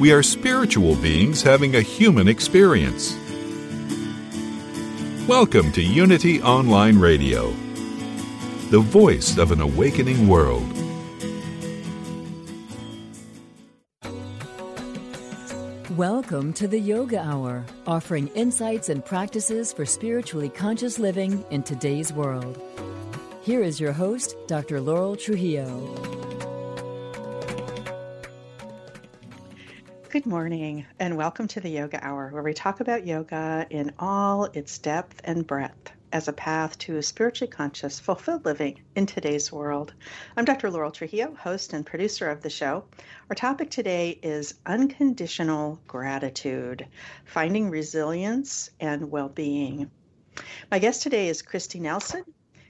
We are spiritual beings having a human experience. Welcome to Unity Online Radio, the voice of an awakening world. Welcome to the Yoga Hour, offering insights and practices for spiritually conscious living in today's world. Here is your host, Dr. Laurel Trujillo. Good morning, and welcome to the Yoga Hour, where we talk about yoga in all its depth and breadth as a path to a spiritually conscious, fulfilled living in today's world. I'm Dr. Laurel Trujillo, host and producer of the show. Our topic today is unconditional gratitude, finding resilience and well being. My guest today is Kristi Nelson.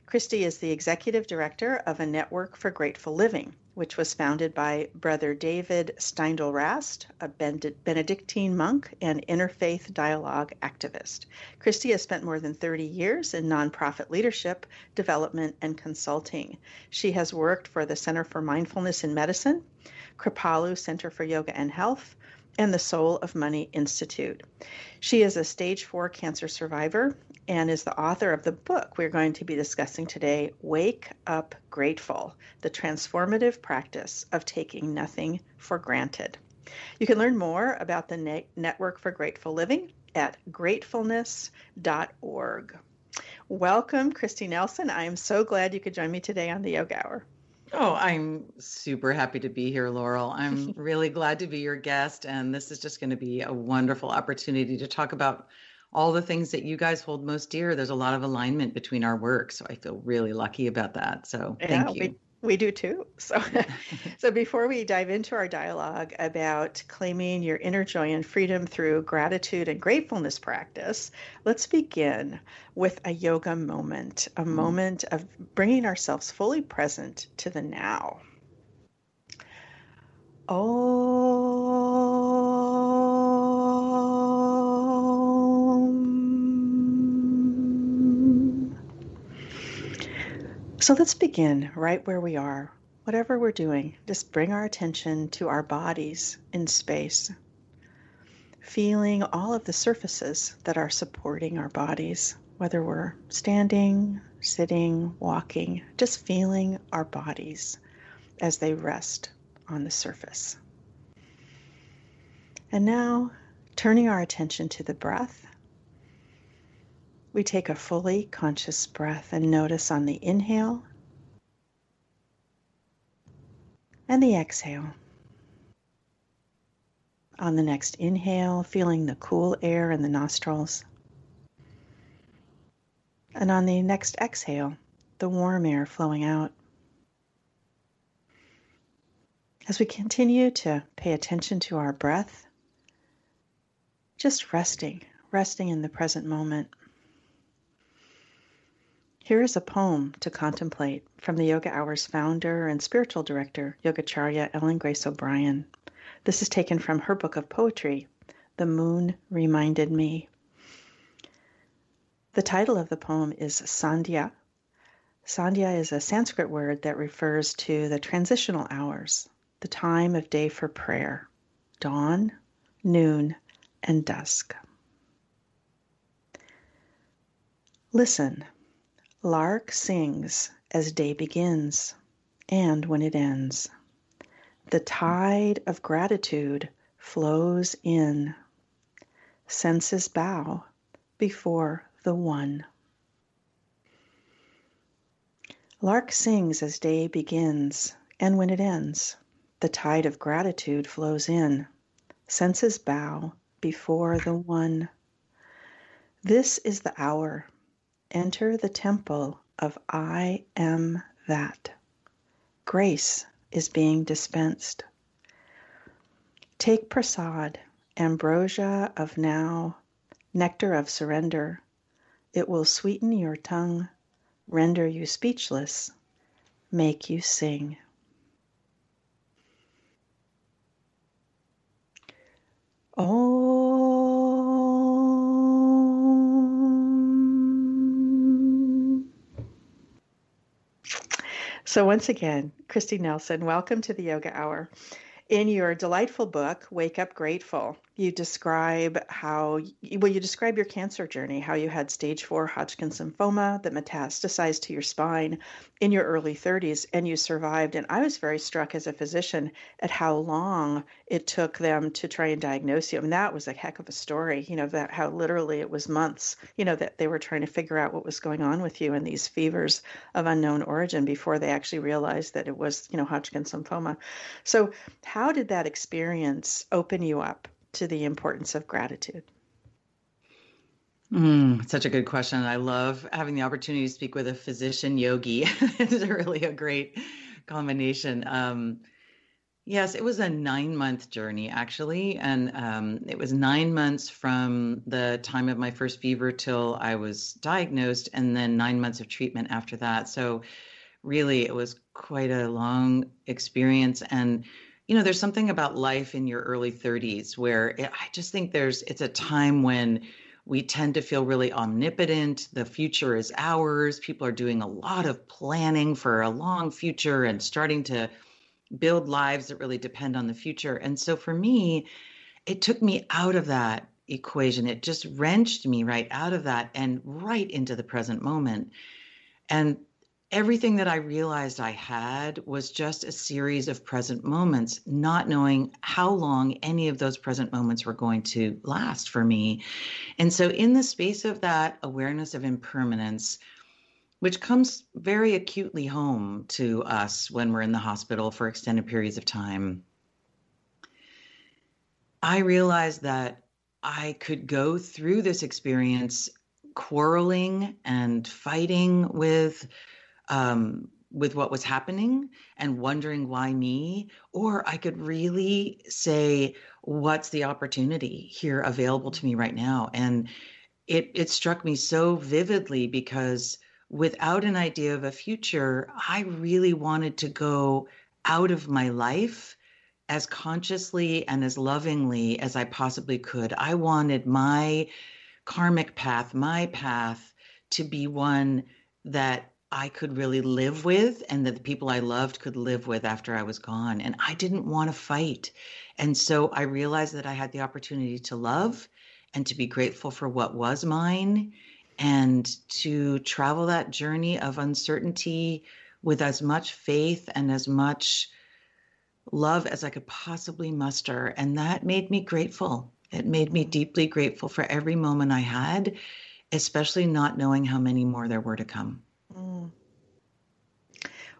Kristi is the executive director of a network for grateful living which was founded by Brother David Steindl Rast, a Benedictine monk and interfaith dialogue activist. Kristi has spent more than 30 years in nonprofit leadership, development, and consulting. She has worked for the Center for Mindfulness in Medicine, Kripalu Center for Yoga and Health, and the Soul of Money Institute. She is a stage four cancer survivor and is the author of the book we're going to be discussing today Wake Up Grateful The Transformative Practice of Taking Nothing for Granted. You can learn more about the Network for Grateful Living at gratefulness.org. Welcome, Kristi Nelson. I am so glad you could join me today on the Yoga Hour. Oh, I'm super happy to be here, Laurel. I'm really glad to be your guest. And this is just going to be a wonderful opportunity to talk about all the things that you guys hold most dear. There's a lot of alignment between our work. So I feel really lucky about that. So yeah, thank you. We- we do too. So, so before we dive into our dialogue about claiming your inner joy and freedom through gratitude and gratefulness practice, let's begin with a yoga moment, a mm-hmm. moment of bringing ourselves fully present to the now. So let's begin right where we are. Whatever we're doing, just bring our attention to our bodies in space, feeling all of the surfaces that are supporting our bodies, whether we're standing, sitting, walking, just feeling our bodies as they rest on the surface. And now, turning our attention to the breath, we take a fully conscious breath and notice on the inhale and the exhale. On the next inhale, feeling the cool air in the nostrils. And on the next exhale, the warm air flowing out. As we continue to pay attention to our breath, just resting, resting in the present moment. Here is a poem to contemplate from the Yoga Hour's founder and spiritual director, Yogacharya Ellen Grace O'Brien. This is taken from her book of poetry, The Moon Reminded Me. The title of the poem is Sandhya. Sandhya is a Sanskrit word that refers to the transitional hours, the time of day for prayer, dawn, noon, and dusk. Listen Lark sings as day begins and when it ends. The tide of gratitude flows in. Senses bow before the One. Lark sings as day begins and when it ends. The tide of gratitude flows in. Senses bow before the One. This is the hour enter the temple of I am that. Grace is being dispensed. Take prasad, ambrosia of now, nectar of surrender. It will sweeten your tongue, render you speechless, make you sing. Om. So, once again, Kristi Nelson, welcome to the Yoga Hour. In your delightful book, Wake Up Grateful, you describe how well you describe your cancer journey how you had stage 4 hodgkin's lymphoma that metastasized to your spine in your early 30s and you survived. And i was very struck as a physician at how long it took them to try and diagnose you. I and mean, that was a heck of a story you know that how literally it was months you know that they were trying to figure out what was going on with you and these fevers of unknown origin before they actually realized that it was you know hodgkin's lymphoma. So how did that experience open you up to the importance of gratitude? Mm, such a good question. I love having the opportunity to speak with a physician yogi. it's really a great combination. Um, yes, it was a nine month journey actually. And um, it was nine months from the time of my first fever till I was diagnosed, and then nine months of treatment after that. So, really, it was quite a long experience. And you know there's something about life in your early 30s where it, i just think there's it's a time when we tend to feel really omnipotent the future is ours people are doing a lot of planning for a long future and starting to build lives that really depend on the future. And so for me it took me out of that equation. It just wrenched me right out of that and right into the present moment. And everything that I realized I had was just a series of present moments, not knowing how long any of those present moments were going to last for me. And so, in the space of that awareness of impermanence, which comes very acutely home to us when we're in the hospital for extended periods of time, I realized that I could go through this experience quarreling and fighting with um, with what was happening and wondering why me, or I could really say, what's the opportunity here available to me right now? And it it struck me so vividly because without an idea of a future, I really wanted to go out of my life as consciously and as lovingly as I possibly could. I wanted my karmic path, my path, to be one that I could really live with and that the people I loved could live with after I was gone. And I didn't want to fight. And so I realized that I had the opportunity to love and to be grateful for what was mine and to travel that journey of uncertainty with as much faith and as much love as I could possibly muster. And that made me grateful. It made me deeply grateful for every moment I had, especially not knowing how many more there were to come.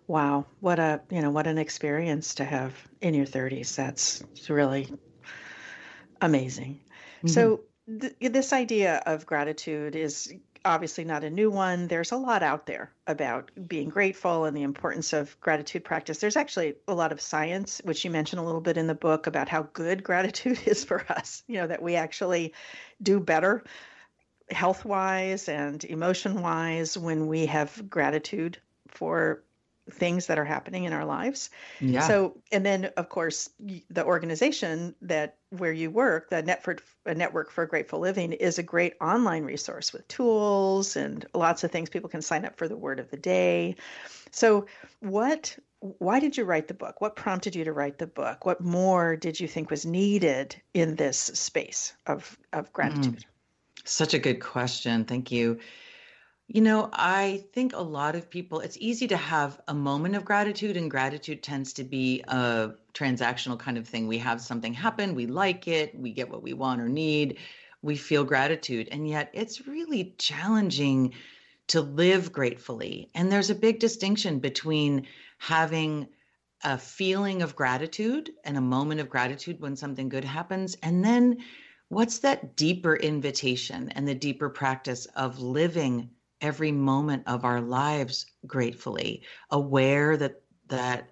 Wow, what a you know what an experience to have in your 30s. That's really amazing. Mm-hmm. So th- this idea of gratitude is obviously not a new one. There's a lot out there about being grateful and the importance of gratitude practice. There's actually a lot of science, which you mentioned a little bit in the book, about how good gratitude is for us. You know, that we actually do better health wise and emotion wise when we have gratitude for things that are happening in our lives. Yeah. So, and then of course, the organization that where you work, the Network Network for Grateful Living, is a great online resource with tools and lots of things. People can sign up for the word of the day. So, what? Why did you write the book? What prompted you to write the book? What more did you think was needed in this space of of gratitude? Mm. Such a good question. Thank you. You know, I think a lot of people, it's easy to have a moment of gratitude, and gratitude tends to be a transactional kind of thing. We have something happen, we like it, we get what we want or need, we feel gratitude. And yet it's really challenging to live gratefully. And there's a big distinction between having a feeling of gratitude and a moment of gratitude when something good happens, and then what's that deeper invitation and the deeper practice of living every moment of our lives gratefully aware that that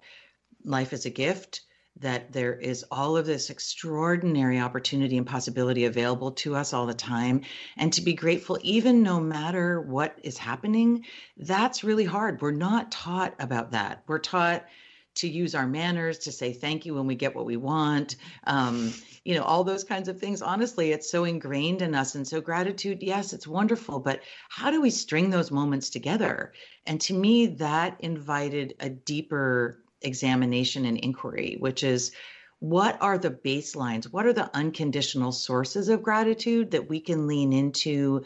life is a gift that there is all of this extraordinary opportunity and possibility available to us all the time. And to be grateful, even no matter what is happening, that's really hard. We're not taught about that. We're taught to use our manners, to say thank you when we get what we want, um, you know, all those kinds of things. Honestly, it's so ingrained in us. And so, gratitude, yes, it's wonderful, but how do we string those moments together? And to me, that invited a deeper examination and inquiry, which is what are the baselines? What are the unconditional sources of gratitude that we can lean into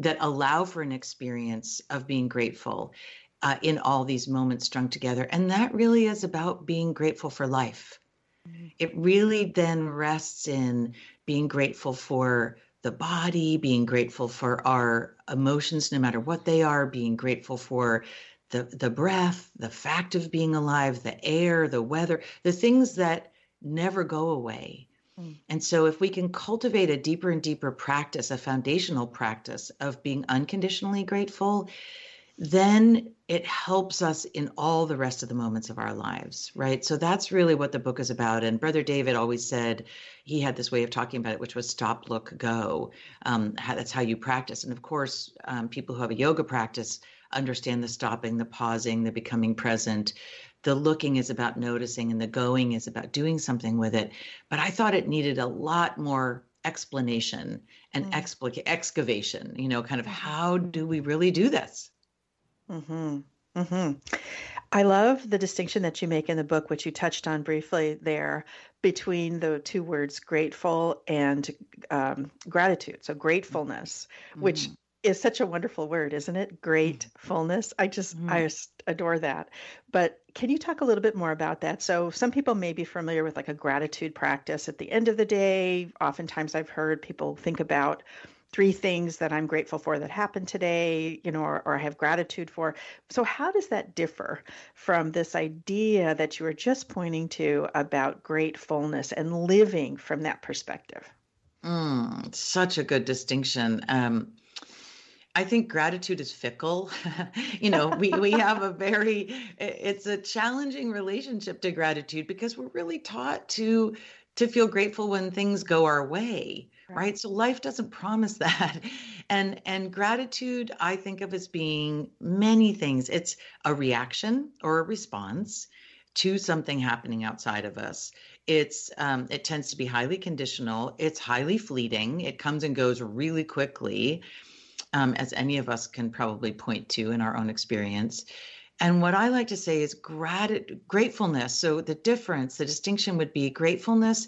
that allow for an experience of being grateful uh, in all these moments strung together? And that really is about being grateful for life. Mm-hmm. It really then rests in being grateful for the body, being grateful for our emotions, no matter what they are, being grateful for the the breath, the fact of being alive, the air, the weather, the things that never go away. Mm. And so if we can cultivate a deeper and deeper practice, a foundational practice of being unconditionally grateful, then it helps us in all the rest of the moments of our lives, right? So that's really what the book is about. And Brother David always said he had this way of talking about it, which was stop, look, go. Um, that's how you practice. And of course, um, people who have a yoga practice understand the stopping, the pausing, the becoming present. The looking is about noticing, and the going is about doing something with it. But I thought it needed a lot more explanation and mm. explica- excavation, you know, kind of how do we really do this? Mm-hmm. Mm-hmm. I love the distinction that you make in the book, which you touched on briefly there, between the two words grateful and um, gratitude. So, gratefulness, mm-hmm. which is such a wonderful word, isn't it? Gratefulness. I just mm-hmm. I just adore that. But can you talk a little bit more about that? So some people may be familiar with like a gratitude practice at the end of the day. Oftentimes I've heard people think about three things that I'm grateful for that happened today, you know, or, or I have gratitude for. So how does that differ from this idea that you were just pointing to about gratefulness and living from that perspective? Mm, such a good distinction. Um, I think gratitude is fickle. you know, we we have a very it's a challenging relationship to gratitude because we're really taught to to feel grateful when things go our way, right? right? So life doesn't promise that. And and gratitude I think of as being many things. It's a reaction or a response to something happening outside of us. It's um, it tends to be highly conditional. It's highly fleeting. It comes and goes really quickly um, as any of us can probably point to in our own experience. And what I like to say is grat- gratefulness. So the difference, the distinction would be gratefulness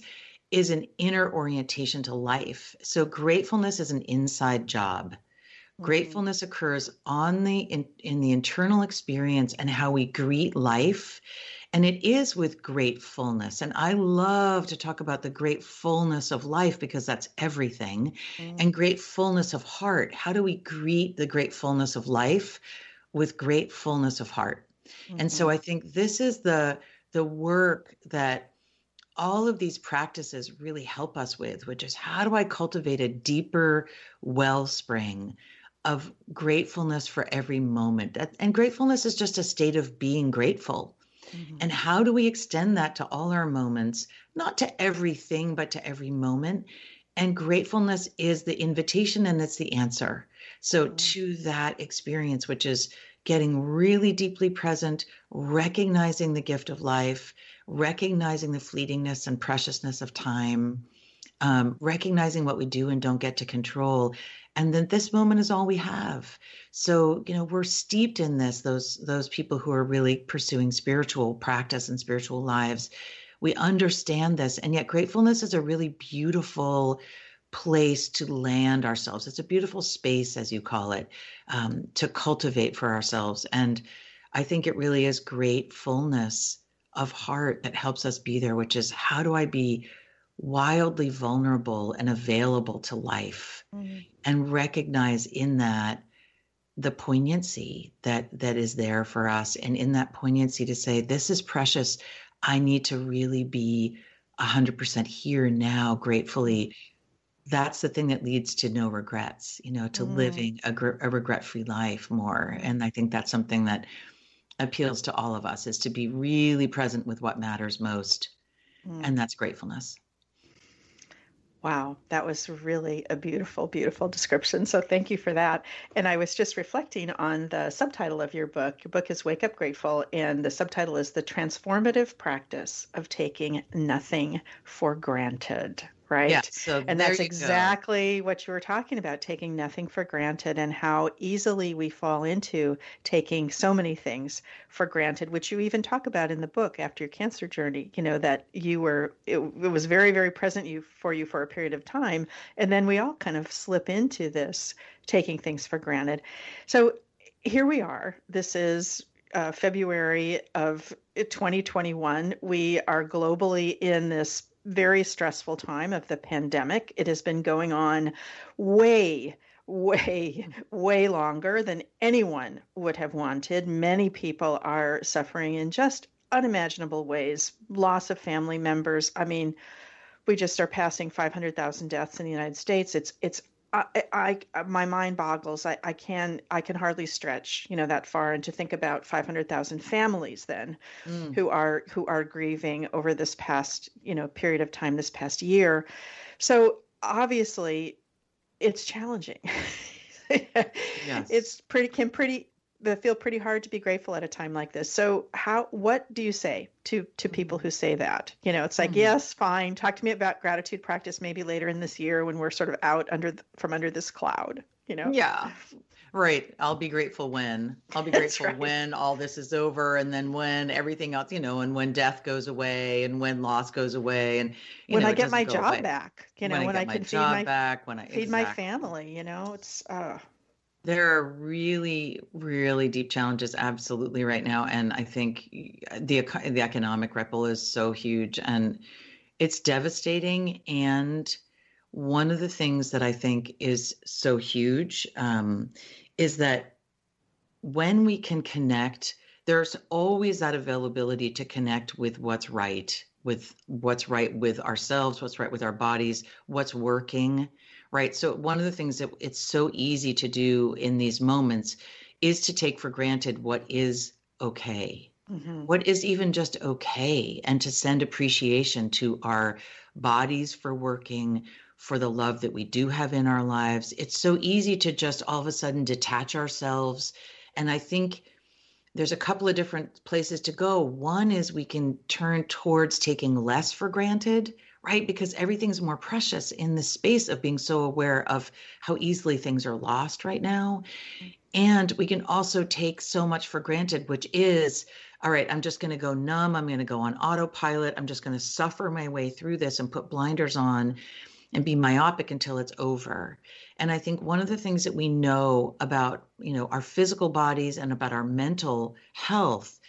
is an inner orientation to life. So gratefulness is an inside job. Mm-hmm. Gratefulness occurs on the in, in the internal experience and how we greet life and it is with gratefulness. And I love to talk about the gratefulness of life because that's everything. Mm. And gratefulness of heart. How do we greet the gratefulness of life with gratefulness of heart? Mm-hmm. And so mm-hmm. I think this is the the work that all of these practices really help us with, which is how do I cultivate a deeper wellspring of gratefulness for every moment? And gratefulness is just a state of being grateful. Mm-hmm. And how do we extend that to all our moments, not to everything, but to every moment? And gratefulness is the invitation and it's the answer. So, mm-hmm. to that experience, which is getting really deeply present, recognizing the gift of life, recognizing the fleetingness and preciousness of time, um, recognizing what we do and don't get to control, and then this moment is all we have. So you know we're steeped in this those those people who are really pursuing spiritual practice and spiritual lives. We understand this and yet gratefulness is a really beautiful place to land ourselves. It's a beautiful space as you call it um, to cultivate for ourselves. And i think it really is gratefulness of heart that helps us be there which is how do i be wildly vulnerable and available to life? Mm-hmm. and recognize in that the poignancy that that is there for us and in that poignancy to say this is precious. I need to really be 100% here now gratefully that's the thing that leads to no regrets you know to mm. living a, a regret-free life more and i think that's something that appeals to all of us is to be really present with what matters most mm. and that's gratefulness. Wow, that was really a beautiful, beautiful description. So thank you for that. And I was just reflecting on the subtitle of your book. Your book is Wake Up Grateful, and the subtitle is The Transformative Practice of Taking Nothing for Granted right? Yeah, so and that's exactly go. what you were talking about taking nothing for granted and how easily we fall into taking so many things for granted, which you even talk about in the book after your cancer journey. You know, that you were, it, it was very, very present you for you for a period of time. And then we all kind of slip into this taking things for granted. So here we are. This is uh, February of 2021. We are globally in this very stressful time of the pandemic. It has been going on way, way, way longer than anyone would have wanted. Many people are suffering in just unimaginable ways loss of family members. I mean, we just are passing 500,000 deaths in the United States. It's it's I, I, my mind boggles. I, I can I can hardly stretch, you know, that far, and to think about 500,000 families then, mm. who are who are grieving over this past, you know, period of time, this past year. So obviously, it's challenging. yes. It's pretty can pretty feel pretty hard to be grateful at a time like this. So how what do you say to to people who say that? You know, it's like, mm-hmm. yes, fine. Talk to me about gratitude practice maybe later in this year when we're sort of out under from under this cloud, you know? Yeah. Right. I'll be grateful when. I'll be grateful right. when all this is over and then when everything else, you know, and when death goes away and when loss goes away and when know, I get my job away. back, you know, when, when I, I can feed my back, when I feed exactly. my family, you know, it's uh there are really, really deep challenges, absolutely, right now, and I think the the economic ripple is so huge, and it's devastating. And one of the things that I think is so huge um, is that when we can connect, there's always that availability to connect with what's right, with what's right with ourselves, what's right with our bodies, what's working right? So, one of the things that it's so easy to do in these moments is to take for granted what is okay. Mm-hmm. What is even just okay, and to send appreciation to our bodies for working, for the love that we do have in our lives. It's so easy to just all of a sudden detach ourselves. And I think there's a couple of different places to go. One is we can turn towards taking less for granted, right? Because everything's more precious in the space of being so aware of how easily things are lost right now. And we can also take so much for granted, which is, all right, I'm just going to go numb. I'm going to go on autopilot. I'm just going to suffer my way through this and put blinders on and be myopic until it's over. And I think one of the things that we know about, you know, our physical bodies and about our mental health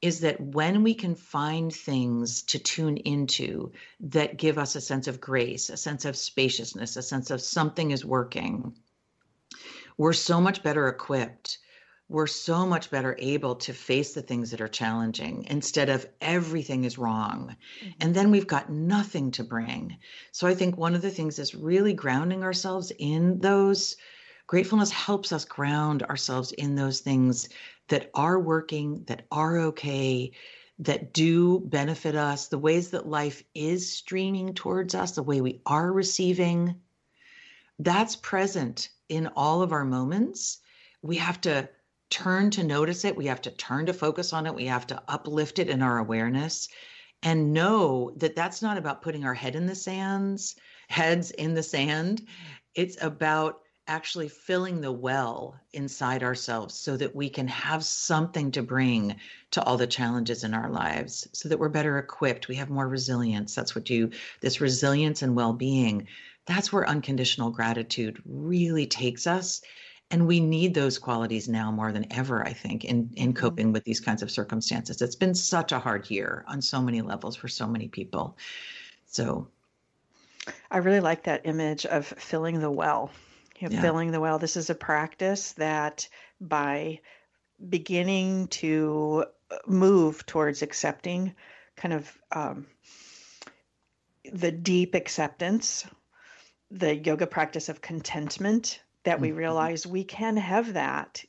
is that when we can find things to tune into that give us a sense of grace, a sense of spaciousness, a sense of something is working, we're so much better equipped. We're so much better able to face the things that are challenging instead of everything is wrong. Mm-hmm. And then we've got nothing to bring. So I think one of the things is really grounding ourselves in those. Gratefulness helps us ground ourselves in those things that are working, that are okay, that do benefit us, the ways that life is streaming towards us, the way we are receiving, that's present in all of our moments. We have to turn to notice it. We have to turn to focus on it. We have to uplift it in our awareness and know that that's not about putting our head in the sands, heads in the sand. It's about actually filling the well inside ourselves so that we can have something to bring to all the challenges in our lives so that we're better equipped we have more resilience that's what you this resilience and well-being that's where unconditional gratitude really takes us and we need those qualities now more than ever i think in in mm-hmm. coping with these kinds of circumstances it's been such a hard year on so many levels for so many people so i really like that image of filling the well you know, yeah. filling the well. This is a practice that by beginning to uh, move towards accepting kind of um, the deep acceptance, the yoga practice of contentment, that we mm-hmm. realize we can have that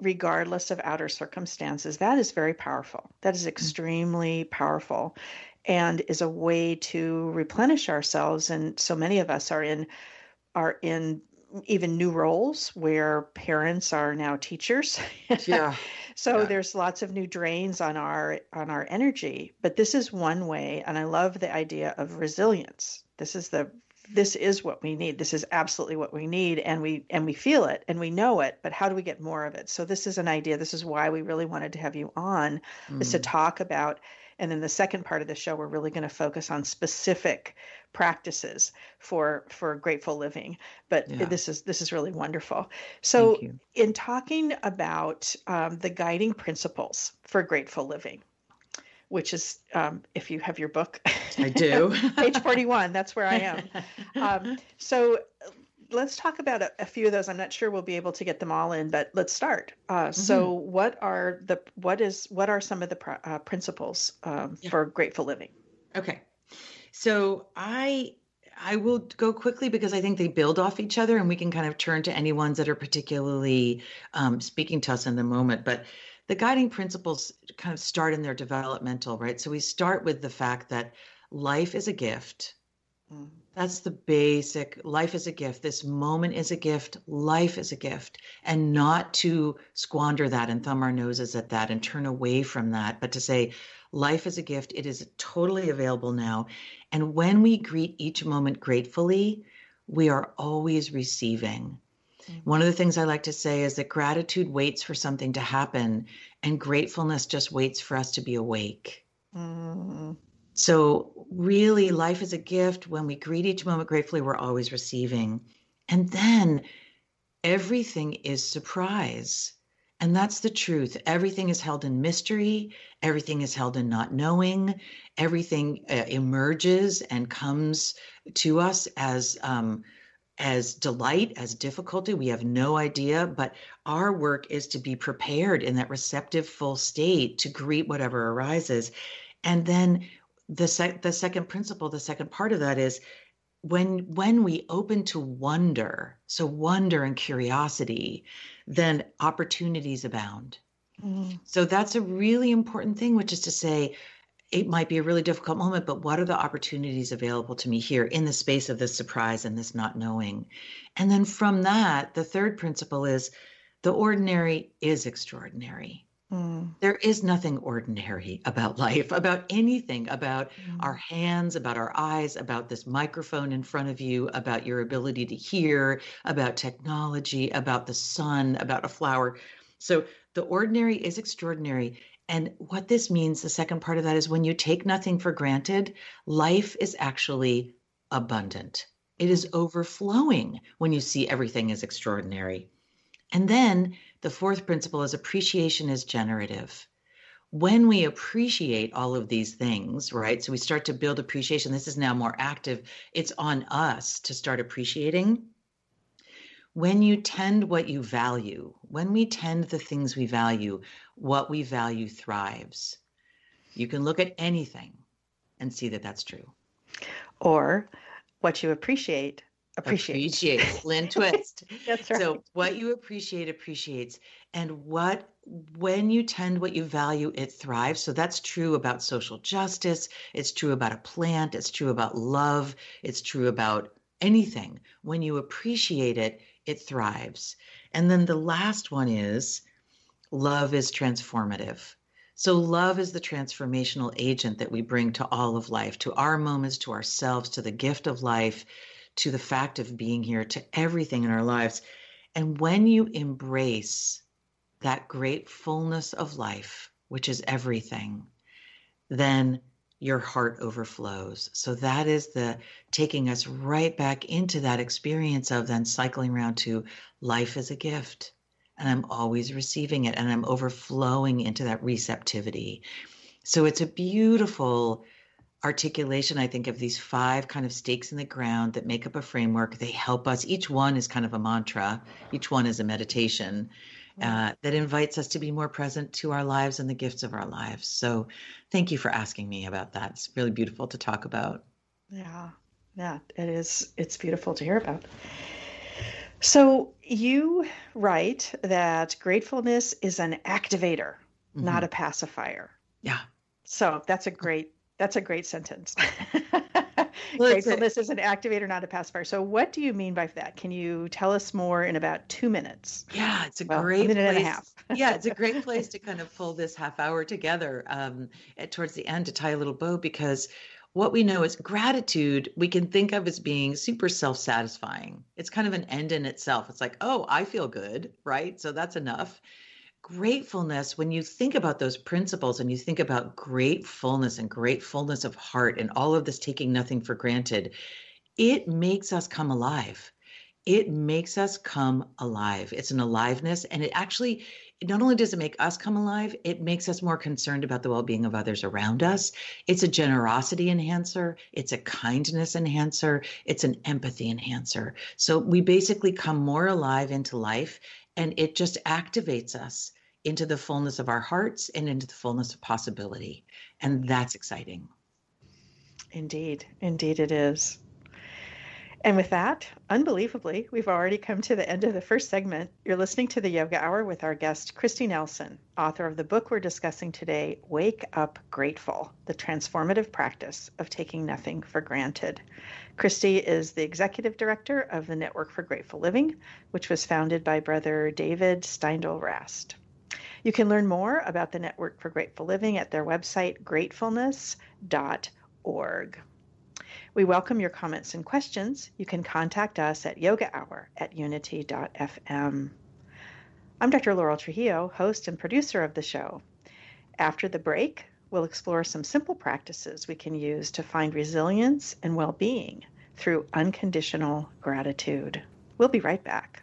regardless of outer circumstances, that is very powerful. That is extremely powerful and is a way to replenish ourselves. And so many of us are in are in even new roles where parents are now teachers. Yeah. so yeah. there's lots of new drains on our on our energy. But this is one way, and I love the idea of resilience. This is the this is what we need this is absolutely what we need and we and we feel it and we know it but how do we get more of it so this is an idea this is why we really wanted to have you on mm. is to mm. talk about and then the second part of the show we're really going to focus on specific practices for for grateful living but yeah. this is this is really wonderful so in talking about um, the guiding principles for grateful living which is um, if you have your book i do page 41 that's where i am um, so let's talk about a, a, few of those i'm not sure we'll be able to get them all in but let's start uh, mm-hmm. so what are the what is what are some of the pr- uh, principles um, yeah. for grateful living okay so I I will go quickly because I think they build off each other, and we can kind of turn to any ones that are particularly um, speaking to us in the moment. But the guiding principles kind of start in their developmental, right? So we start with the fact that life is a gift. Mm. That's the basic life is a gift. This moment is a gift. Life is a gift. And not to squander that and thumb our noses at that and turn away from that, but to say, life is a gift. It is totally available now. And when we greet each moment gratefully, we are always receiving. One of the things I like to say is that gratitude waits for something to happen, and gratefulness just waits for us to be awake. Mm-hmm. So, really, life is a gift. When we greet each moment gratefully, we're always receiving. And then everything is surprise. And that's the truth. Everything is held in mystery, everything is held in not knowing, everything uh, emerges and comes to us as um, as delight, as difficulty. We have no idea, but our work is to be prepared in that receptive, full state to greet whatever arises. And then the sec- the second principle, the second part of that is when when we open to wonder, so wonder and curiosity, then opportunities abound. Mm. So that's a really important thing, which is to say, it might be a really difficult moment, but what are the opportunities available to me here in the space of this surprise and this not knowing? And then from that, the third principle is the ordinary is extraordinary. Mm. There is nothing ordinary about life, about anything, about mm. our hands, about our eyes, about this microphone in front of you, about your ability to hear, about technology, about the sun, about a flower. So the ordinary is extraordinary. And what this means, the second part of that is when you take nothing for granted, life is actually abundant. It is overflowing when you see everything as extraordinary. And then the fourth principle is appreciation is generative. When we appreciate all of these things, right? So we start to build appreciation. This is now more active. It's on us to start appreciating. When you tend what you value, when we tend the things we value, what we value thrives. You can look at anything and see that that's true. Or what you appreciate appreciates. Appreciate. Lynn Twist. That's right. So what you appreciate appreciates. And what when you tend what you value, it thrives. So that's true about social justice. It's true about a plant. It's true about love. It's true about anything. When you appreciate it, it thrives. And then the last one is love is transformative. So, love is the transformational agent that we bring to all of life, to our moments, to ourselves, to the gift of life to the fact of being here, to everything in our lives. And when you embrace that great fullness of life, which is everything, then your heart overflows. So that is the taking us right back into that experience of then cycling around to life is a gift. And I'm always receiving it and I'm overflowing into that receptivity. So it's a beautiful articulation, I think, of these five kind of stakes in the ground that make up a framework. They help us. Each one is kind of a mantra, each one is a meditation uh, that invites us to be more present to our lives and the gifts of our lives. So, thank you for asking me about that. It's really beautiful to talk about. Yeah, yeah, it is. It's beautiful to hear about. So you write that gratefulness is an activator, mm-hmm. not a pacifier. Yeah. So that's a great that's a great sentence. Gratefulness is an activator, not a pacifier. So, what do you mean by that? Can you tell us more in about two minutes? Yeah, it's a well, great a minute place. and a half. yeah, it's a great place to kind of pull this half hour together um, at, towards the end to tie a little bow because what we know is gratitude we can think of as being super self-satisfying it's kind of an end in itself it's like oh i feel good right so that's enough gratefulness, when you think about those principles and you think about gratefulness and gratefulness of heart and all of this taking nothing for granted, it makes us come alive. It makes us come alive. It's an aliveness. And it actually, not only does it make us come alive, it makes us more concerned about the well being of others around us. It's a generosity enhancer, it's a kindness enhancer, it's an empathy enhancer. So we basically come more alive into life and it just activates us into the fullness of our hearts and into the fullness of possibility. And that's exciting. Indeed. Indeed, it is. And with that, unbelievably, we've already come to the end of the first segment. You're listening to the Yoga Hour with our guest, Kristi Nelson, author of the book we're discussing today, Wake Up Grateful The Transformative Practice of Taking Nothing for Granted. Kristi is the executive director of the Network for Grateful Living, which was founded by brother David Steindl Rast. You can learn more about the Network for Grateful Living at their website, gratefulness.org. We welcome your comments and questions. You can contact us at yoga hour at unity.fm. I'm Dr. Laurel Trujillo, host and producer of the show. After the break, we'll explore some simple practices we can use to find resilience and well being through unconditional gratitude. We'll be right back.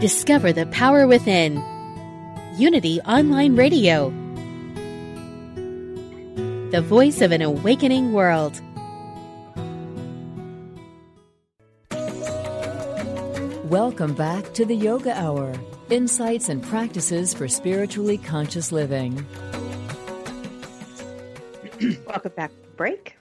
Discover the power within. Unity Online Radio. The voice of an awakening world. Welcome back to the Yoga Hour insights and practices for spiritually conscious living. Welcome back. Break.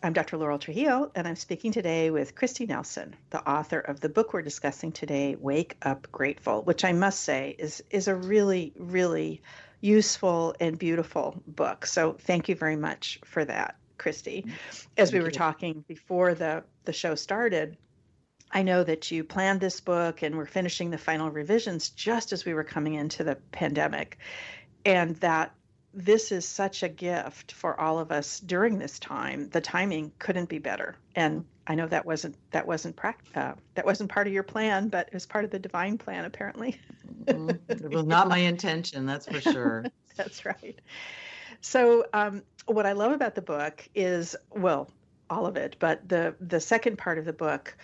I'm Dr. Laurel Trujillo, and I'm speaking today with Kristi Nelson, the author of the book we're discussing today, Wake Up Grateful, which I must say is is a really, really useful and beautiful book. So thank you very much for that, Kristi. Mm-hmm. As thank we were you. talking before the, the show started, I know that you planned this book and we're finishing the final revisions just as we were coming into the pandemic. And that this is such a gift for all of us during this time. The timing couldn't be better, and I know that wasn't that wasn't pract- uh, that wasn't part of your plan, but it was part of the divine plan, apparently. mm-hmm. It was not my intention, that's for sure. that's right. So, um, what I love about the book is, well, all of it, but the the second part of the book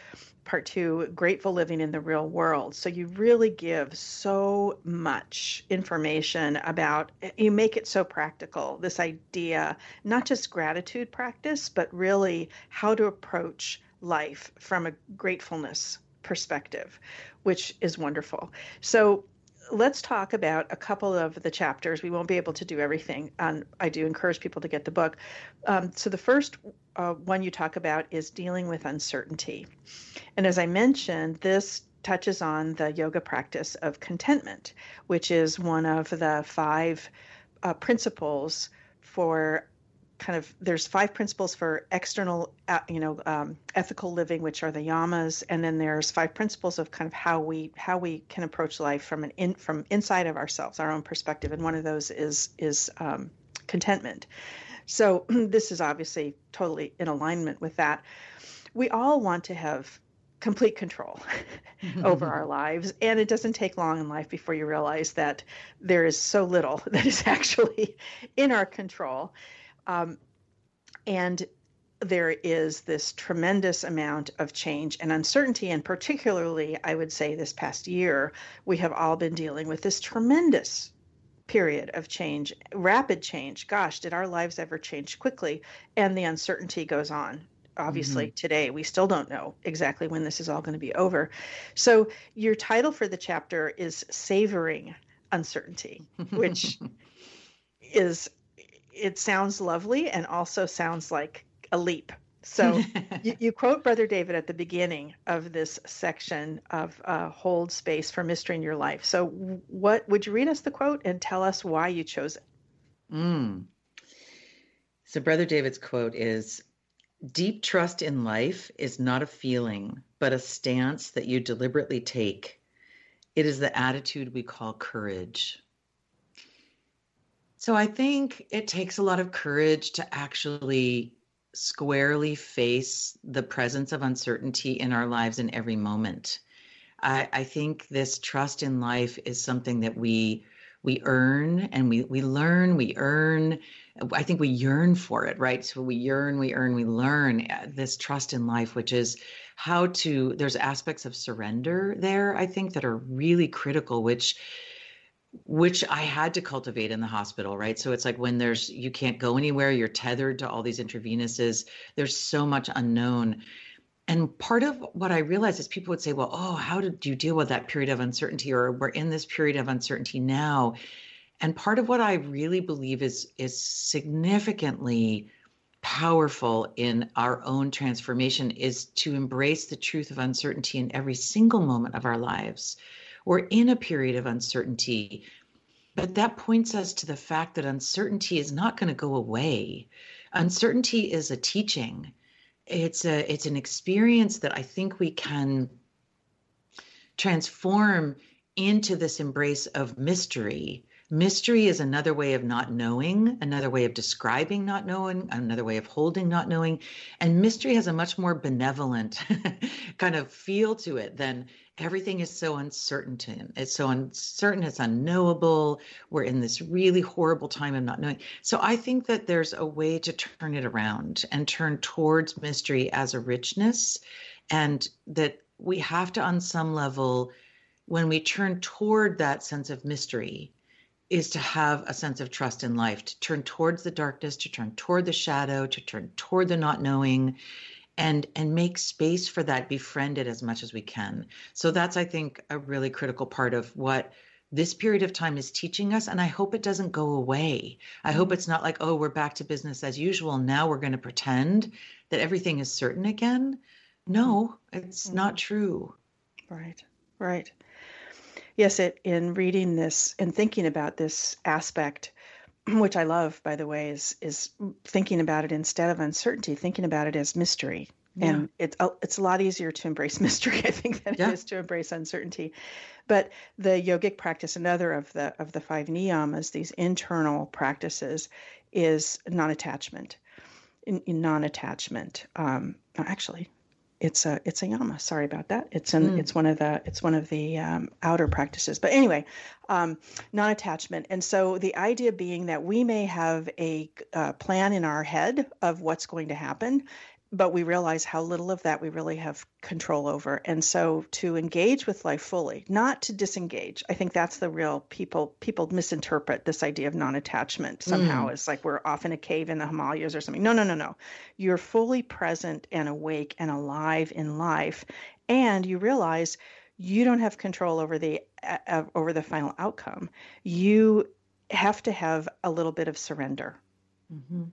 part two grateful living in the real world. So you really give so much information about you make it so practical this idea not just gratitude practice but really how to approach life from a gratefulness perspective which is wonderful. So let's talk about a couple of the chapters. We won't be able to do everything, and I do encourage people to get the book. Um, so, the first uh, one you talk about is dealing with uncertainty. And as I mentioned, this touches on the yoga practice of contentment, which is one of the five uh, principles for kind of there's five principles for external, uh, you know, um, ethical living, which are the yamas, and then there's five principles of kind of how we how we can approach life from an in from inside of ourselves, our own perspective, and one of those is is um, contentment. So this is obviously totally in alignment with that. We all want to have complete control over our lives. And it doesn't take long in life before you realize that there is so little that is actually in our control. Um, and there is this tremendous amount of change and uncertainty. And particularly, I would say this past year, we have all been dealing with this tremendous period of change, rapid change. Gosh, did our lives ever change quickly? And the uncertainty goes on obviously mm-hmm. today we still don't know exactly when this is all going to be over so your title for the chapter is savoring uncertainty which is it sounds lovely and also sounds like a leap so you, you, quote brother david at the beginning of this section of uh, hold space for mystery in your life so what would you read us the quote and tell us why you chose it mm. so brother david's quote is Deep trust in life is not a feeling, but a stance that you deliberately take. It is the attitude we call courage. So I think it takes a lot of courage to actually squarely face the presence of uncertainty in our lives in every moment. I, I think this trust in life is something that we we earn and we we learn, we earn I think we yearn for it, right? So we yearn, we earn, we learn uh, this trust in life, which is how to, there's aspects of surrender there, I think, that are really critical, which which I had to cultivate in the hospital, right? So it's like when there's you can't go anywhere, you're tethered to all these intravenous's. There's so much unknown. And part of what I realized is people would say, well, oh, how did you deal with that period of uncertainty? Or we're in this period of uncertainty now. And part of what I really believe is is significantly powerful in our own transformation is to embrace the truth of uncertainty in every single moment of our lives. We're in a period of uncertainty, but that points us to the fact that uncertainty is not going to go away. Uncertainty is a teaching. It's a it's an experience that I think we can transform into this embrace of mystery Mystery is another way of not knowing, another way of describing not knowing, another way of holding not knowing. And mystery has a much more benevolent kind of feel to it than everything is so uncertain. It's so uncertain, it's unknowable. We're in this really horrible time of not knowing. So I think that there's a way to turn it around and turn towards mystery as a richness, and that we have to, on some level, when we turn toward that sense of mystery, is to have a sense of trust in life, to turn towards the darkness, to turn toward the shadow, to turn toward the not knowing and and make space for that befriend it as much as we can. So that's I think a really critical part of what this period of time is teaching us and I hope it doesn't go away. I hope it's not like oh we're back to business as usual now we're going to pretend that everything is certain again. No, it's mm-hmm. not true. Right. Right yes, it in reading this and thinking about this aspect, which I love, by the way, is is thinking about it instead of uncertainty, thinking about it as mystery. Yeah. And it's a, it's a lot easier to embrace mystery, I think, than yeah. it is to embrace uncertainty. But the yogic practice, another of the of the five niyamas, these internal practices, is non-attachment. In, in non-attachment, um, actually, it's a it's a yama. Sorry about that. It's an mm. it's one of the it's one of the um, outer practices. But anyway, um, non-attachment. And so the idea being that we may have a uh, plan in our head of what's going to happen, but we realize how little of that we really have control over. And so to engage with life fully, not to disengage. I think that's the real people people misinterpret this idea of non-attachment somehow mm. as like we're off in a cave in the Himalayas or something. No, no, no, no. You're fully present and awake and alive in life and you realize you don't have control over the uh, over the final outcome. You have to have a little bit of surrender. Mm-hmm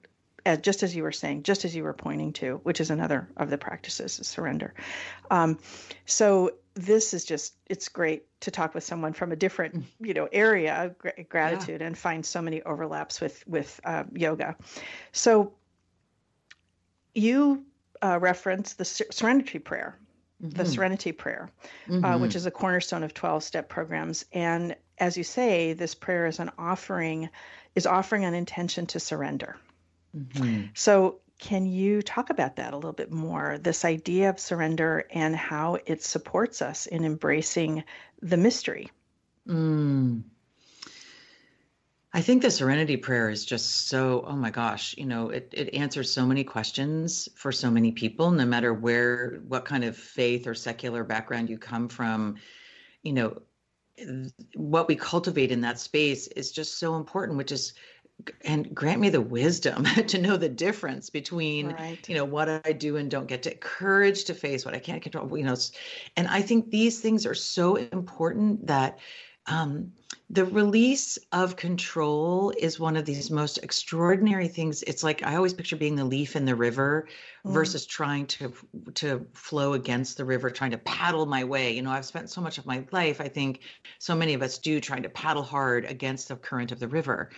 just as you were saying, just as you were pointing to, which is another of the practices, is surrender. Um, so this is just it's great to talk with someone from a different you know area of gratitude yeah. and find so many overlaps with with uh, yoga so you uh, reference the Serenity Prayer, mm-hmm. the Serenity Prayer, mm-hmm. uh, which is a cornerstone of 12 step programs. And as you say, this prayer is an offering, is offering an intention to surrender. Mm-hmm. So, can you talk about that a little bit more? This idea of surrender and how it supports us in embracing the mystery. Mm. I think the serenity prayer is just so, oh my gosh, you know, it, it answers so many questions for so many people, no matter where, what kind of faith or secular background you come from. You know, what we cultivate in that space is just so important, which is, and grant me the wisdom to know the difference between, right. you know, what I do and don't get to, courage to face what I can't control, you know. And I think these things are so important that um, the release of control is one of these most extraordinary things. It's like I always picture being the leaf in the river mm. versus trying to to flow against the river, trying to paddle my way. You know, I've spent so much of my life, I think so many of us do, trying to paddle hard against the current of the river.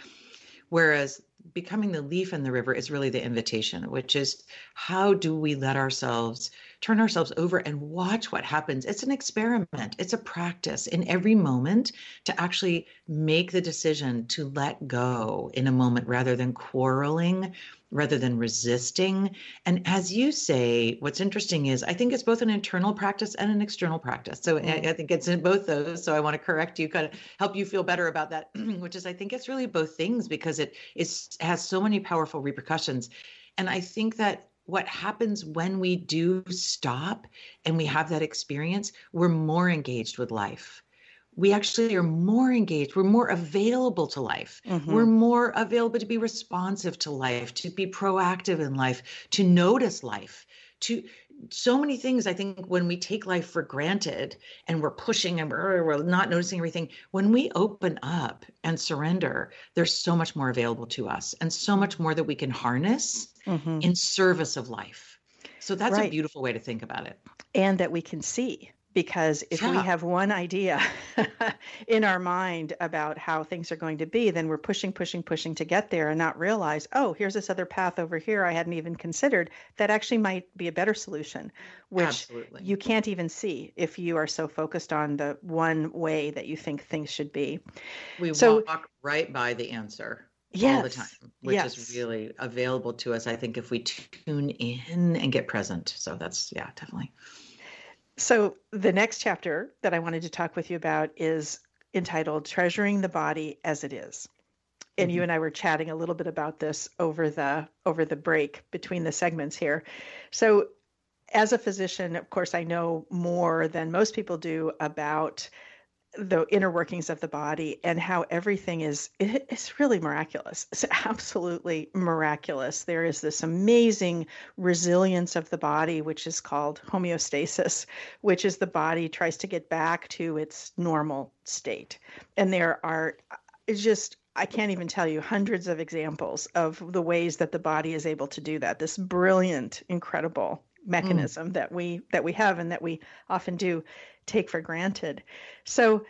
Whereas becoming the leaf in the river is really the invitation, which is how do we let ourselves turn ourselves over and watch what happens? It's an experiment, it's a practice in every moment to actually make the decision to let go in a moment rather than quarreling rather than resisting. And as you say, what's interesting is I think it's both an internal practice and an external practice. So mm-hmm. I, I, think it's in both those. So I want to correct you, kind of help you feel better about that, which is I think it's really both things because it is has so many powerful repercussions. And I think that what happens when we do stop and we have that experience, we're more engaged with life we actually are more engaged we're more available to life mm-hmm. we're more available to be responsive to life to be proactive in life to notice life to so many things i think when we take life for granted and we're pushing and we're, we're not noticing everything when we open up and surrender there's so much more available to us and so much more that we can harness mm-hmm. in service of life so that's right. a beautiful way to think about it and that we can see because if yeah. we have one idea in our mind about how things are going to be then we're pushing pushing pushing to get there and not realize oh here's this other path over here i hadn't even considered that actually might be a better solution which Absolutely. you can't even see if you are so focused on the one way that you think things should be we so, walk right by the answer yes, all the time, which yes. is really available to us, I think, if we tune in and get present. So that's, yeah, definitely. So, the next chapter that I wanted to talk with you about is entitled Treasuring the Body as It Is. And mm-hmm. you and I were chatting a little bit about this over the over the break between the segments here. So, as a physician, of course, I know more than most people do about the inner workings of the body and how everything is it's really miraculous it's absolutely miraculous there is this amazing resilience of the body which is called homeostasis which is the body tries to get back to its normal state and there are it's just I can't even tell you hundreds of examples of the ways that the body is able to do that. This brilliant, incredible mechanism mm. that we that we have and that we often do take for granted. So,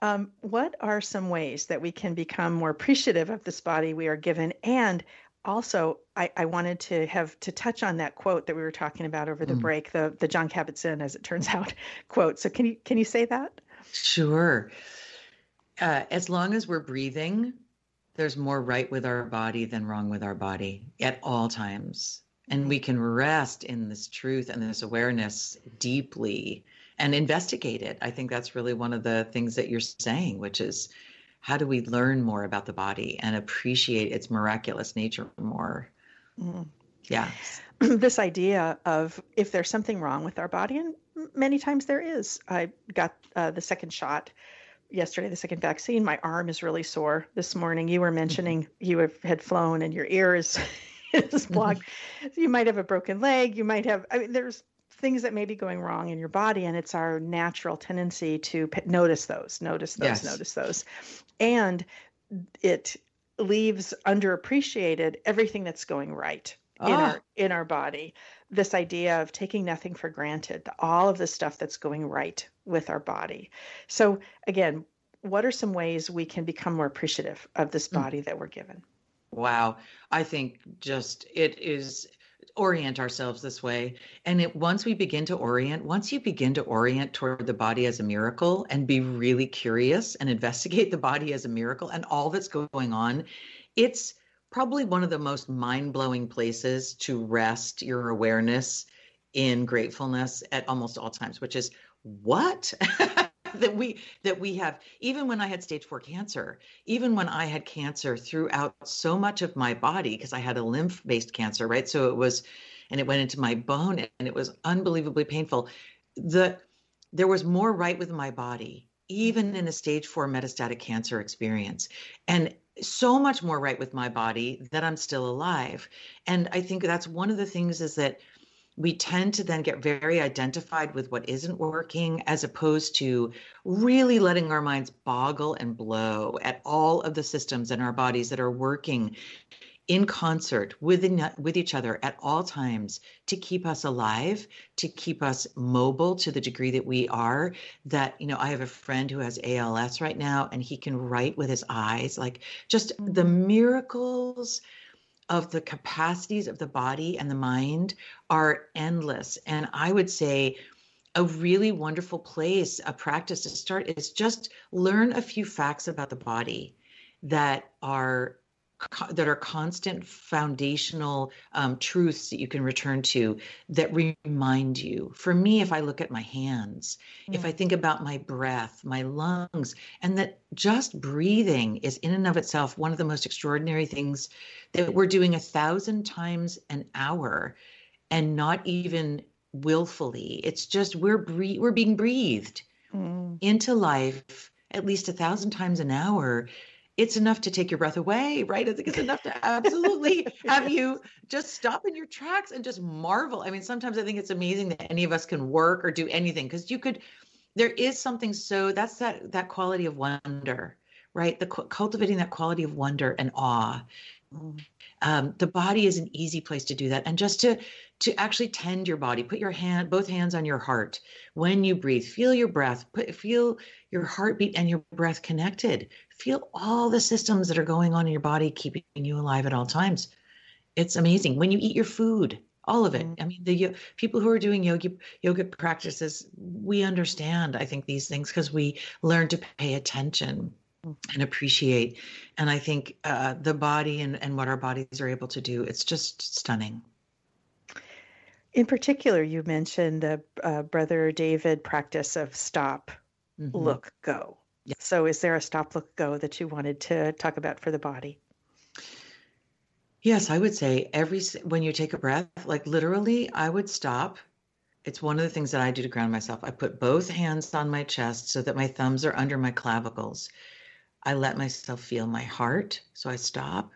um, what are some ways that we can become more appreciative of this body we are given? And also, I, I wanted to have to touch on that quote that we were talking about over the mm. break, the the Jon Kabat-Zinn, as it turns out, quote. So, can you can you say that? Sure. Uh, as long as we're breathing, there's more right with our body than wrong with our body at all times. And we can rest in this truth and this awareness deeply and investigate it. I think that's really one of the things that you're saying, which is how do we learn more about the body and appreciate its miraculous nature more? Mm. Yeah. this idea of if there's something wrong with our body, and many times there is. I got uh, the second shot yesterday, the second vaccine. My arm is really sore this morning. You were mentioning mm-hmm. you have, had flown and your ear is is blocked. Mm-hmm. You might have a broken leg. You might have. I mean, there's things that may be going wrong in your body and it's our natural tendency to p- notice those notice those yes. notice those and it leaves underappreciated everything that's going right in our ah. in our body this idea of taking nothing for granted all of the stuff that's going right with our body so again what are some ways we can become more appreciative of this mm. body mm. that we're given wow i think just it is orient ourselves this way. And it once we begin to orient once you begin to orient toward the body as a miracle and be really curious and investigate the body as a miracle and all that's going on it's probably one of the most mind-blowing places to rest your awareness in gratefulness at almost all times which is what that we that we have. Even when i had stage 4 cancer even when i had cancer throughout so much of my body because i had a lymph based cancer right? So it was and it went into my bone and it was unbelievably painful. The there was more right with my body even in a stage 4 metastatic cancer experience and so much more right with my body that i'm still alive. And i think that's one of the things is that we tend to then get very identified with what isn't working as opposed to really letting our minds boggle and blow at all of the systems in our bodies that are working in concert with, with each other at all times to keep us alive to keep us mobile to the degree that we are that you know i have a friend who has als right now and he can write with his eyes like just the miracles of the capacities of the body and the mind are endless. And I would say a really wonderful place, a practice to start is just learn a few facts about the body that are that are constant foundational um, truths that you can return to that remind you. For me, if I look at my hands, mm. if I think about my breath, my lungs, and that just breathing is in and of itself one of the most extraordinary things that we're doing a thousand times an hour and not even willfully. It's just we're bre- we're being breathed mm. into life at least a thousand times an hour it's enough to take your breath away, right? I think it's enough to absolutely have you just stop in your tracks and just marvel. I mean, sometimes I think it's amazing that any of us can work or do anything because you could. There is something so that's that that quality of wonder, right? The cultivating that quality of wonder and awe. Mm. Um, the body is an easy place to do that, and just to to actually tend your body put your hand both hands on your heart when you breathe feel your breath put feel your heartbeat and your breath connected feel all the systems that are going on in your body keeping you alive at all times it's amazing when you eat your food all of it mm-hmm. i mean the people who are doing yoga yoga practices we understand i think these things because we learn to pay attention mm. and appreciate and i think uh, the body and, and what our bodies are able to do it's just stunning in particular, you mentioned the uh, Brother David practice of stop, mm-hmm. look, go. So, is there a stop, look, go that you wanted to talk about for the body? Yes, I would say every when you take a breath, like literally, I would stop. It's one of the things that I do to ground myself. I put both hands on my chest so that my thumbs are under my clavicles. I let myself feel my heart, so I stop.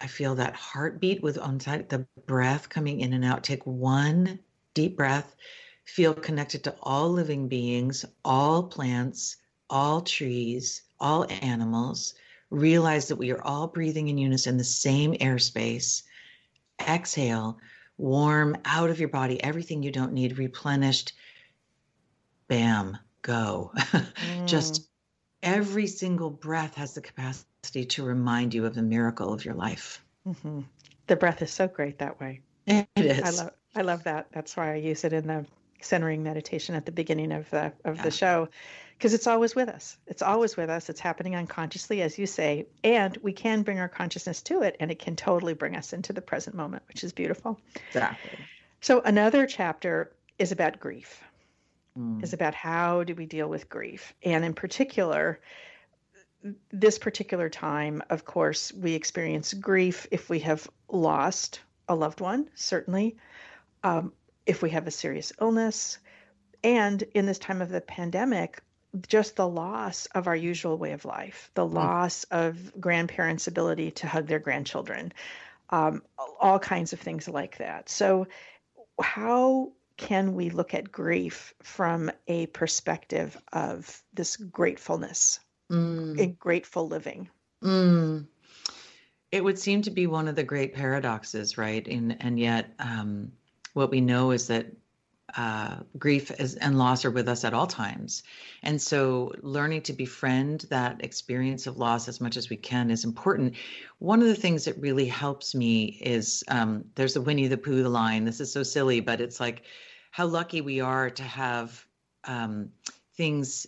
I feel that heartbeat with on the breath coming in and out. Take one deep breath. Feel connected to all living beings, all plants, all trees, all animals. Realize that we are all breathing in unison, the same airspace. Exhale, warm out of your body everything you don't need, replenished. Bam, go. Mm. Just every single breath has the capacity to remind you of the miracle of your life. Mm-hmm. The breath is so great that way. It is. I love. I love that. That's why I use it in the centering meditation at the beginning of the of yeah. the show, because it's always with us. It's always with us. It's happening unconsciously, as you say, and we can bring our consciousness to it, and it can totally bring us into the present moment, which is beautiful. Exactly. So another chapter is about grief. Mm. Is about how do we deal with grief, and in particular, this particular time, of course, we experience grief if we have lost a loved one, certainly, um, if we have a serious illness, and in this time of the pandemic, just the loss of our usual way of life, the mm. loss of grandparents' ability to hug their grandchildren, um, all kinds of things like that. So, how can we look at grief from a perspective of this gratefulness mm. in grateful living. Mm. It would seem to be one of the great paradoxes, right? And and yet, um, what we know is that uh, grief is, and loss are with us at all times. And so, learning to befriend that experience of loss as much as we can is important. One of the things that really helps me is um, there's the Winnie the Pooh line. This is so silly, but it's like how lucky we are to have um, things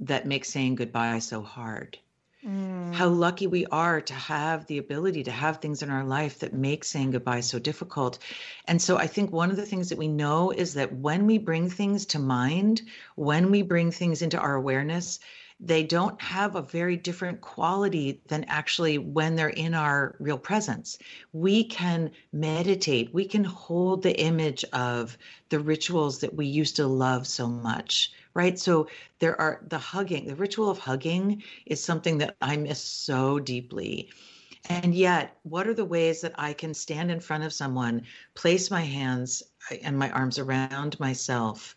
that make saying goodbye so hard. Mm. How lucky we are to have the ability to have things in our life that make saying goodbye so difficult. And so I think one of the things that we know is that when we bring things to mind, when we bring things into our awareness, they don't have a very different quality than actually when they're in our real presence. We can meditate, we can hold the image of the rituals that we used to love so much right? So there are the hugging, the ritual of hugging is something that I miss so deeply. And yet, what are the ways that I can stand in front of someone, place my hands and my arms around myself,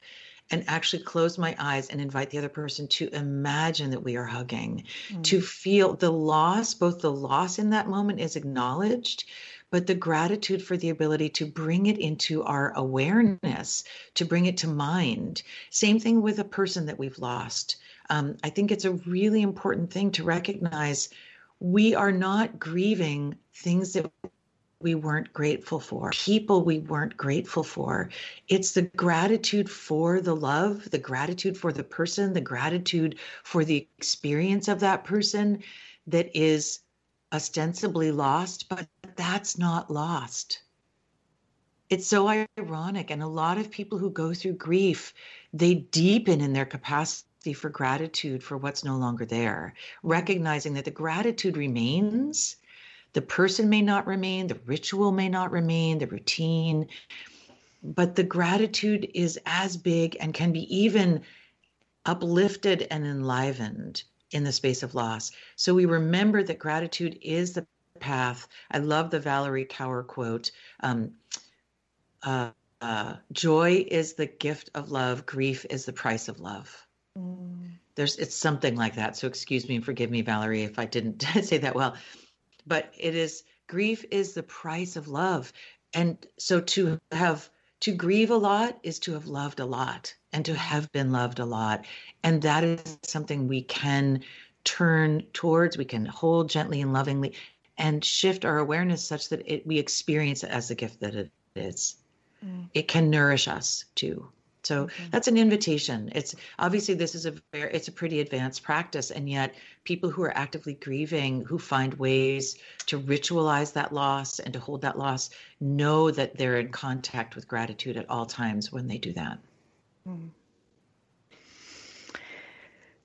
and actually close my eyes and invite the other person to imagine that we are hugging, mm. to feel the loss, both the loss in that moment is acknowledged, but the gratitude for the ability to bring it into our awareness, to bring it to mind. Same thing with a person that we've lost. Um, I think it's a really important thing to recognize we are not grieving things that we weren't grateful for, people we weren't grateful for. It's the gratitude for the love, the gratitude for the person, the gratitude for the experience of that person that is ostensibly lost, but that's not lost. It's so ironic. And a lot of people who go through grief, they deepen in their capacity for gratitude for what's no longer there, recognizing that the gratitude remains. The person may not remain, the ritual may not remain, the routine, but the gratitude is as big and can be even uplifted and enlivened in the space of loss. So we remember that gratitude is the path. I love the Valerie Kaur quote. Um, uh, uh, joy is the gift of love. Grief is the price of love. Mm. There's it's something like that. So excuse me and forgive me, Valerie, if I didn't say that well. But it is grief is the price of love, and so to have to grieve a lot is to have loved a lot and to have been loved a lot. And that is something we can turn towards, we can hold gently and lovingly and shift our awareness such that it, we experience it as the gift that it is. Mm. It can nourish us too. So okay. that's an invitation. It's obviously this is a very, it's a pretty advanced practice, and yet people who are actively grieving, who find ways to ritualize that loss and to hold that loss, know that they're in contact with gratitude at all times when they do that. Mm.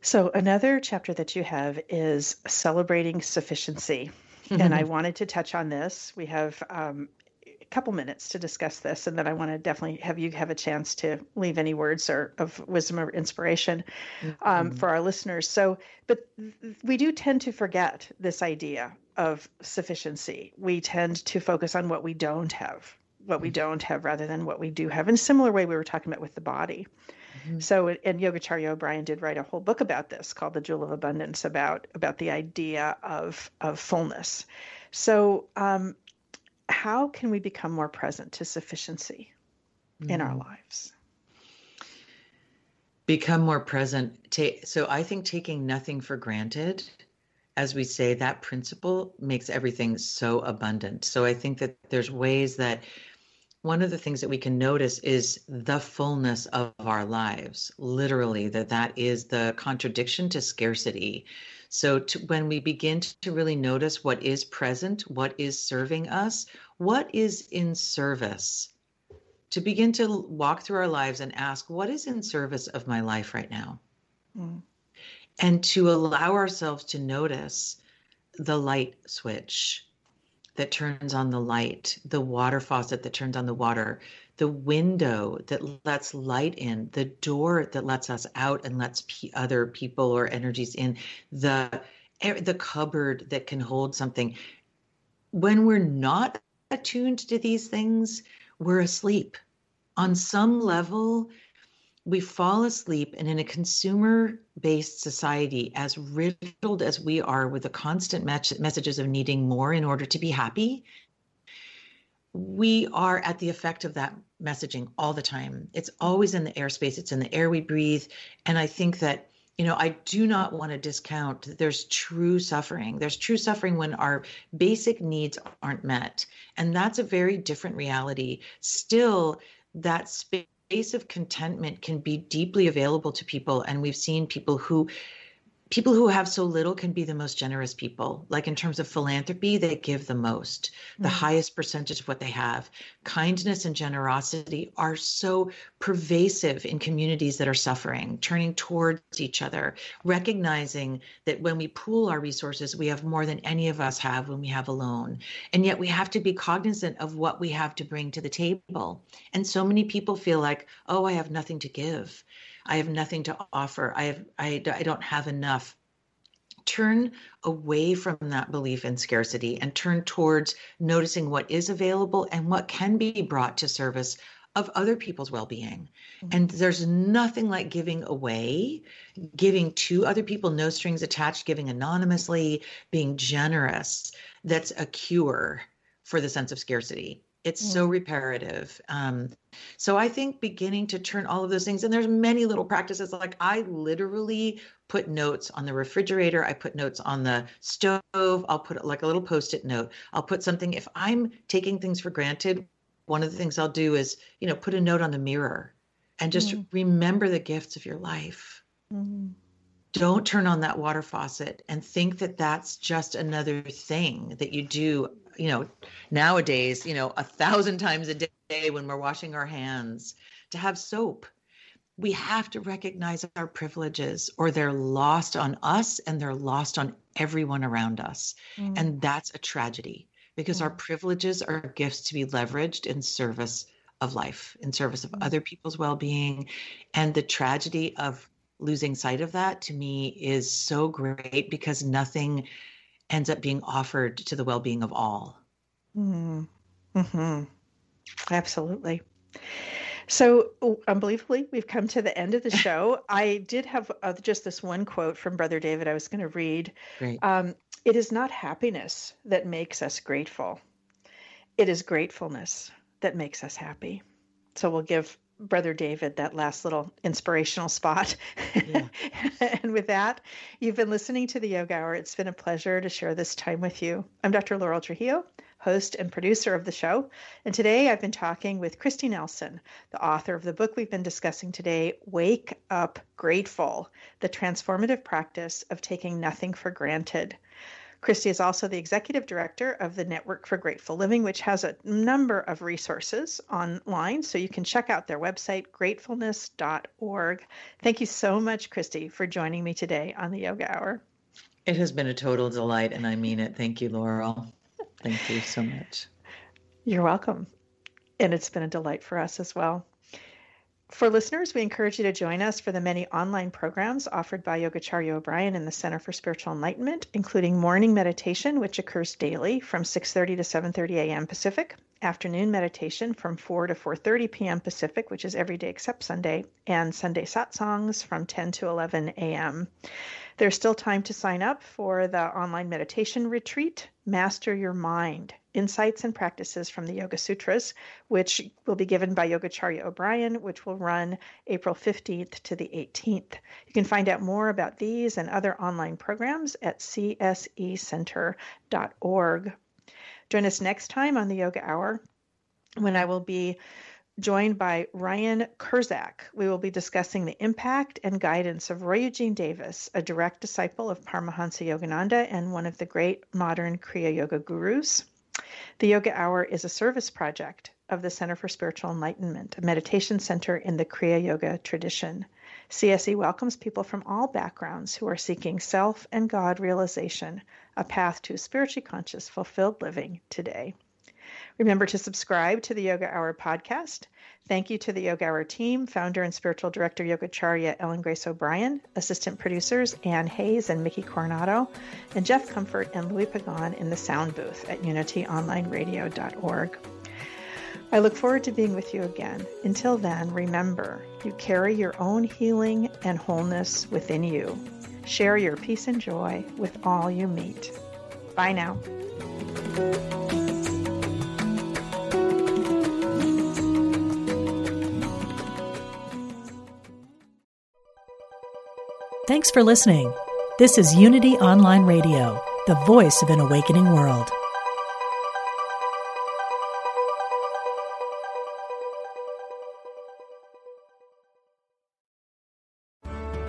So another chapter that you have is celebrating sufficiency. and I wanted to touch on this. We have um, a couple minutes to discuss this, and then I want to definitely have you have a chance to leave any words or of wisdom or inspiration um, mm-hmm. for our listeners. So, but we do tend to forget this idea of sufficiency. We tend to focus on what we don't have, what we mm-hmm. don't have, rather than what we do have. In a similar way, we were talking about with the body. Mm-hmm. So, and Yogacharya O'Brien did write a whole book about this called "The Jewel of Abundance," about about the idea of of fullness. So, um, how can we become more present to sufficiency mm. in our mm. lives? Become more present. So I think taking nothing for granted, as we say, that principle makes everything so abundant. So I think that there's ways that one of the things that we can notice is the fullness of our lives literally that that is the contradiction to scarcity so to, when we begin to really notice what is present, what is serving us, what is in service, to begin to walk through our lives and ask, what is in service of my life right now? Mm. And to allow ourselves to notice the light switch that turns on the light, the water faucet that turns on the water, the window that lets light in, the door that lets us out and lets p- other people or energies in, the the cupboard that can hold something. When we're not attuned to these things, we're asleep. On some level, we fall asleep and in a consumer based society as riddled as we are with the constant messages of needing more in order to be happy we are at the effect of that messaging all the time. It's always in the airspace, it's in the air we breathe. And I think that, you know, I do not want to discount that there's true suffering. There's true suffering when our basic needs aren't met. And that's a very different reality. Still, that space of contentment can be deeply available to people. And we've seen people who people who have so little can be the most generous people. Like in terms of philanthropy, they give the most, the mm-hmm. highest percentage of what they have. Kindness and generosity are so pervasive in communities that are suffering, turning towards each other, recognizing that when we pool our resources, we have more than any of us have when we have alone. And yet we have to be cognizant of what we have to bring to the table. And so many people feel like, oh, I have nothing to give. I have nothing to offer. I have I, I don't have enough. Turn away from that belief in scarcity and turn towards noticing what is available and what can be brought to service of other people's well-being. Mm-hmm. And there's nothing like giving away, giving to other people, no strings attached, giving anonymously, being generous. That's a cure for the sense of scarcity it's mm. so reparative um, so i think beginning to turn all of those things and there's many little practices like i literally put notes on the refrigerator i put notes on the stove i'll put like a little post-it note i'll put something if i'm taking things for granted one of the things i'll do is you know put a note on the mirror and just mm. remember the gifts of your life mm. don't turn on that water faucet and think that that's just another thing that you do you know, nowadays, you know, a thousand times a day when we're washing our hands to have soap. We have to recognize our privileges or they're lost on us and they're lost on everyone around us. Mm. And that's a tragedy because mm. our privileges are gifts to be leveraged in service of life, in service of mm. other people's well being. And the tragedy of losing sight of that to me is so great because nothing ends up being offered to the well-being of all. Mm-hmm. mm-hmm. Absolutely. So, unbelievably, we've come to the end of the show. I did have uh, just this one quote from Brother David I was going to read. Um, it is not happiness that makes us grateful, it is gratefulness that makes us happy. So, we'll give Brother David that last little inspirational spot. Yeah. and with that, you've been listening to the Yoga Hour. It's been a pleasure to share this time with you. I'm Dr. Laurel Trujillo, host and producer of the show. And today I've been talking with Kristi Nelson, the author of the book we've been discussing today, Wake Up Grateful The Transformative Practice of Taking Nothing for Granted. Kristi is also the executive director of the Network for Grateful Living, which has a number of resources online. So you can check out their website, gratefulness.org. Thank you so much, Kristi, for joining me today on the Yoga Hour. It has been a total delight, and I mean it. Thank you, Laurel. Thank you so much. You're welcome. And it's been a delight for us as well. For listeners, we encourage you to join us for the many online programs offered by Yogacharya O'Brien in the Center for Spiritual Enlightenment, including morning meditation, which occurs daily from 6:30 to 7:30 a.m. Pacific, afternoon meditation from 4 to 4:30 p.m. Pacific, which is every day except Sunday, and Sunday satsangs from 10 to 11 a.m. There's still time to sign up for the online meditation retreat, Master Your Mind Insights and Practices from the Yoga Sutras, which will be given by Yogacharya O'Brien, which will run April 15th to the 18th. You can find out more about these and other online programs at csecenter.org. Join us next time on the Yoga Hour when I will be joined by Ryan Kurczak. We will be discussing the impact and guidance of Roy Eugene Davis, a direct disciple of Paramahansa Yogananda and one of the great modern Kriya Yoga gurus. The Yoga Hour is a service project of the Center for Spiritual Enlightenment, a meditation center in the Kriya Yoga tradition. CSE welcomes people from all backgrounds who are seeking self and God realization, a path to spiritually conscious, fulfilled living today. Remember to subscribe to the Yoga Hour podcast. Thank you to the Yoga Hour team, founder and spiritual director Yogacharya Ellen Grace O'Brien, assistant producers Ann Hayes and Mickey Coronado, and Jeff Comfort and Louis Pagan in the sound booth at unityonlineradio.org. I look forward to being with you again. Until then, remember, you carry your own healing and wholeness within you. Share your peace and joy with all you meet. Bye now. Thanks for listening. This is Unity Online Radio, the voice of an awakening world.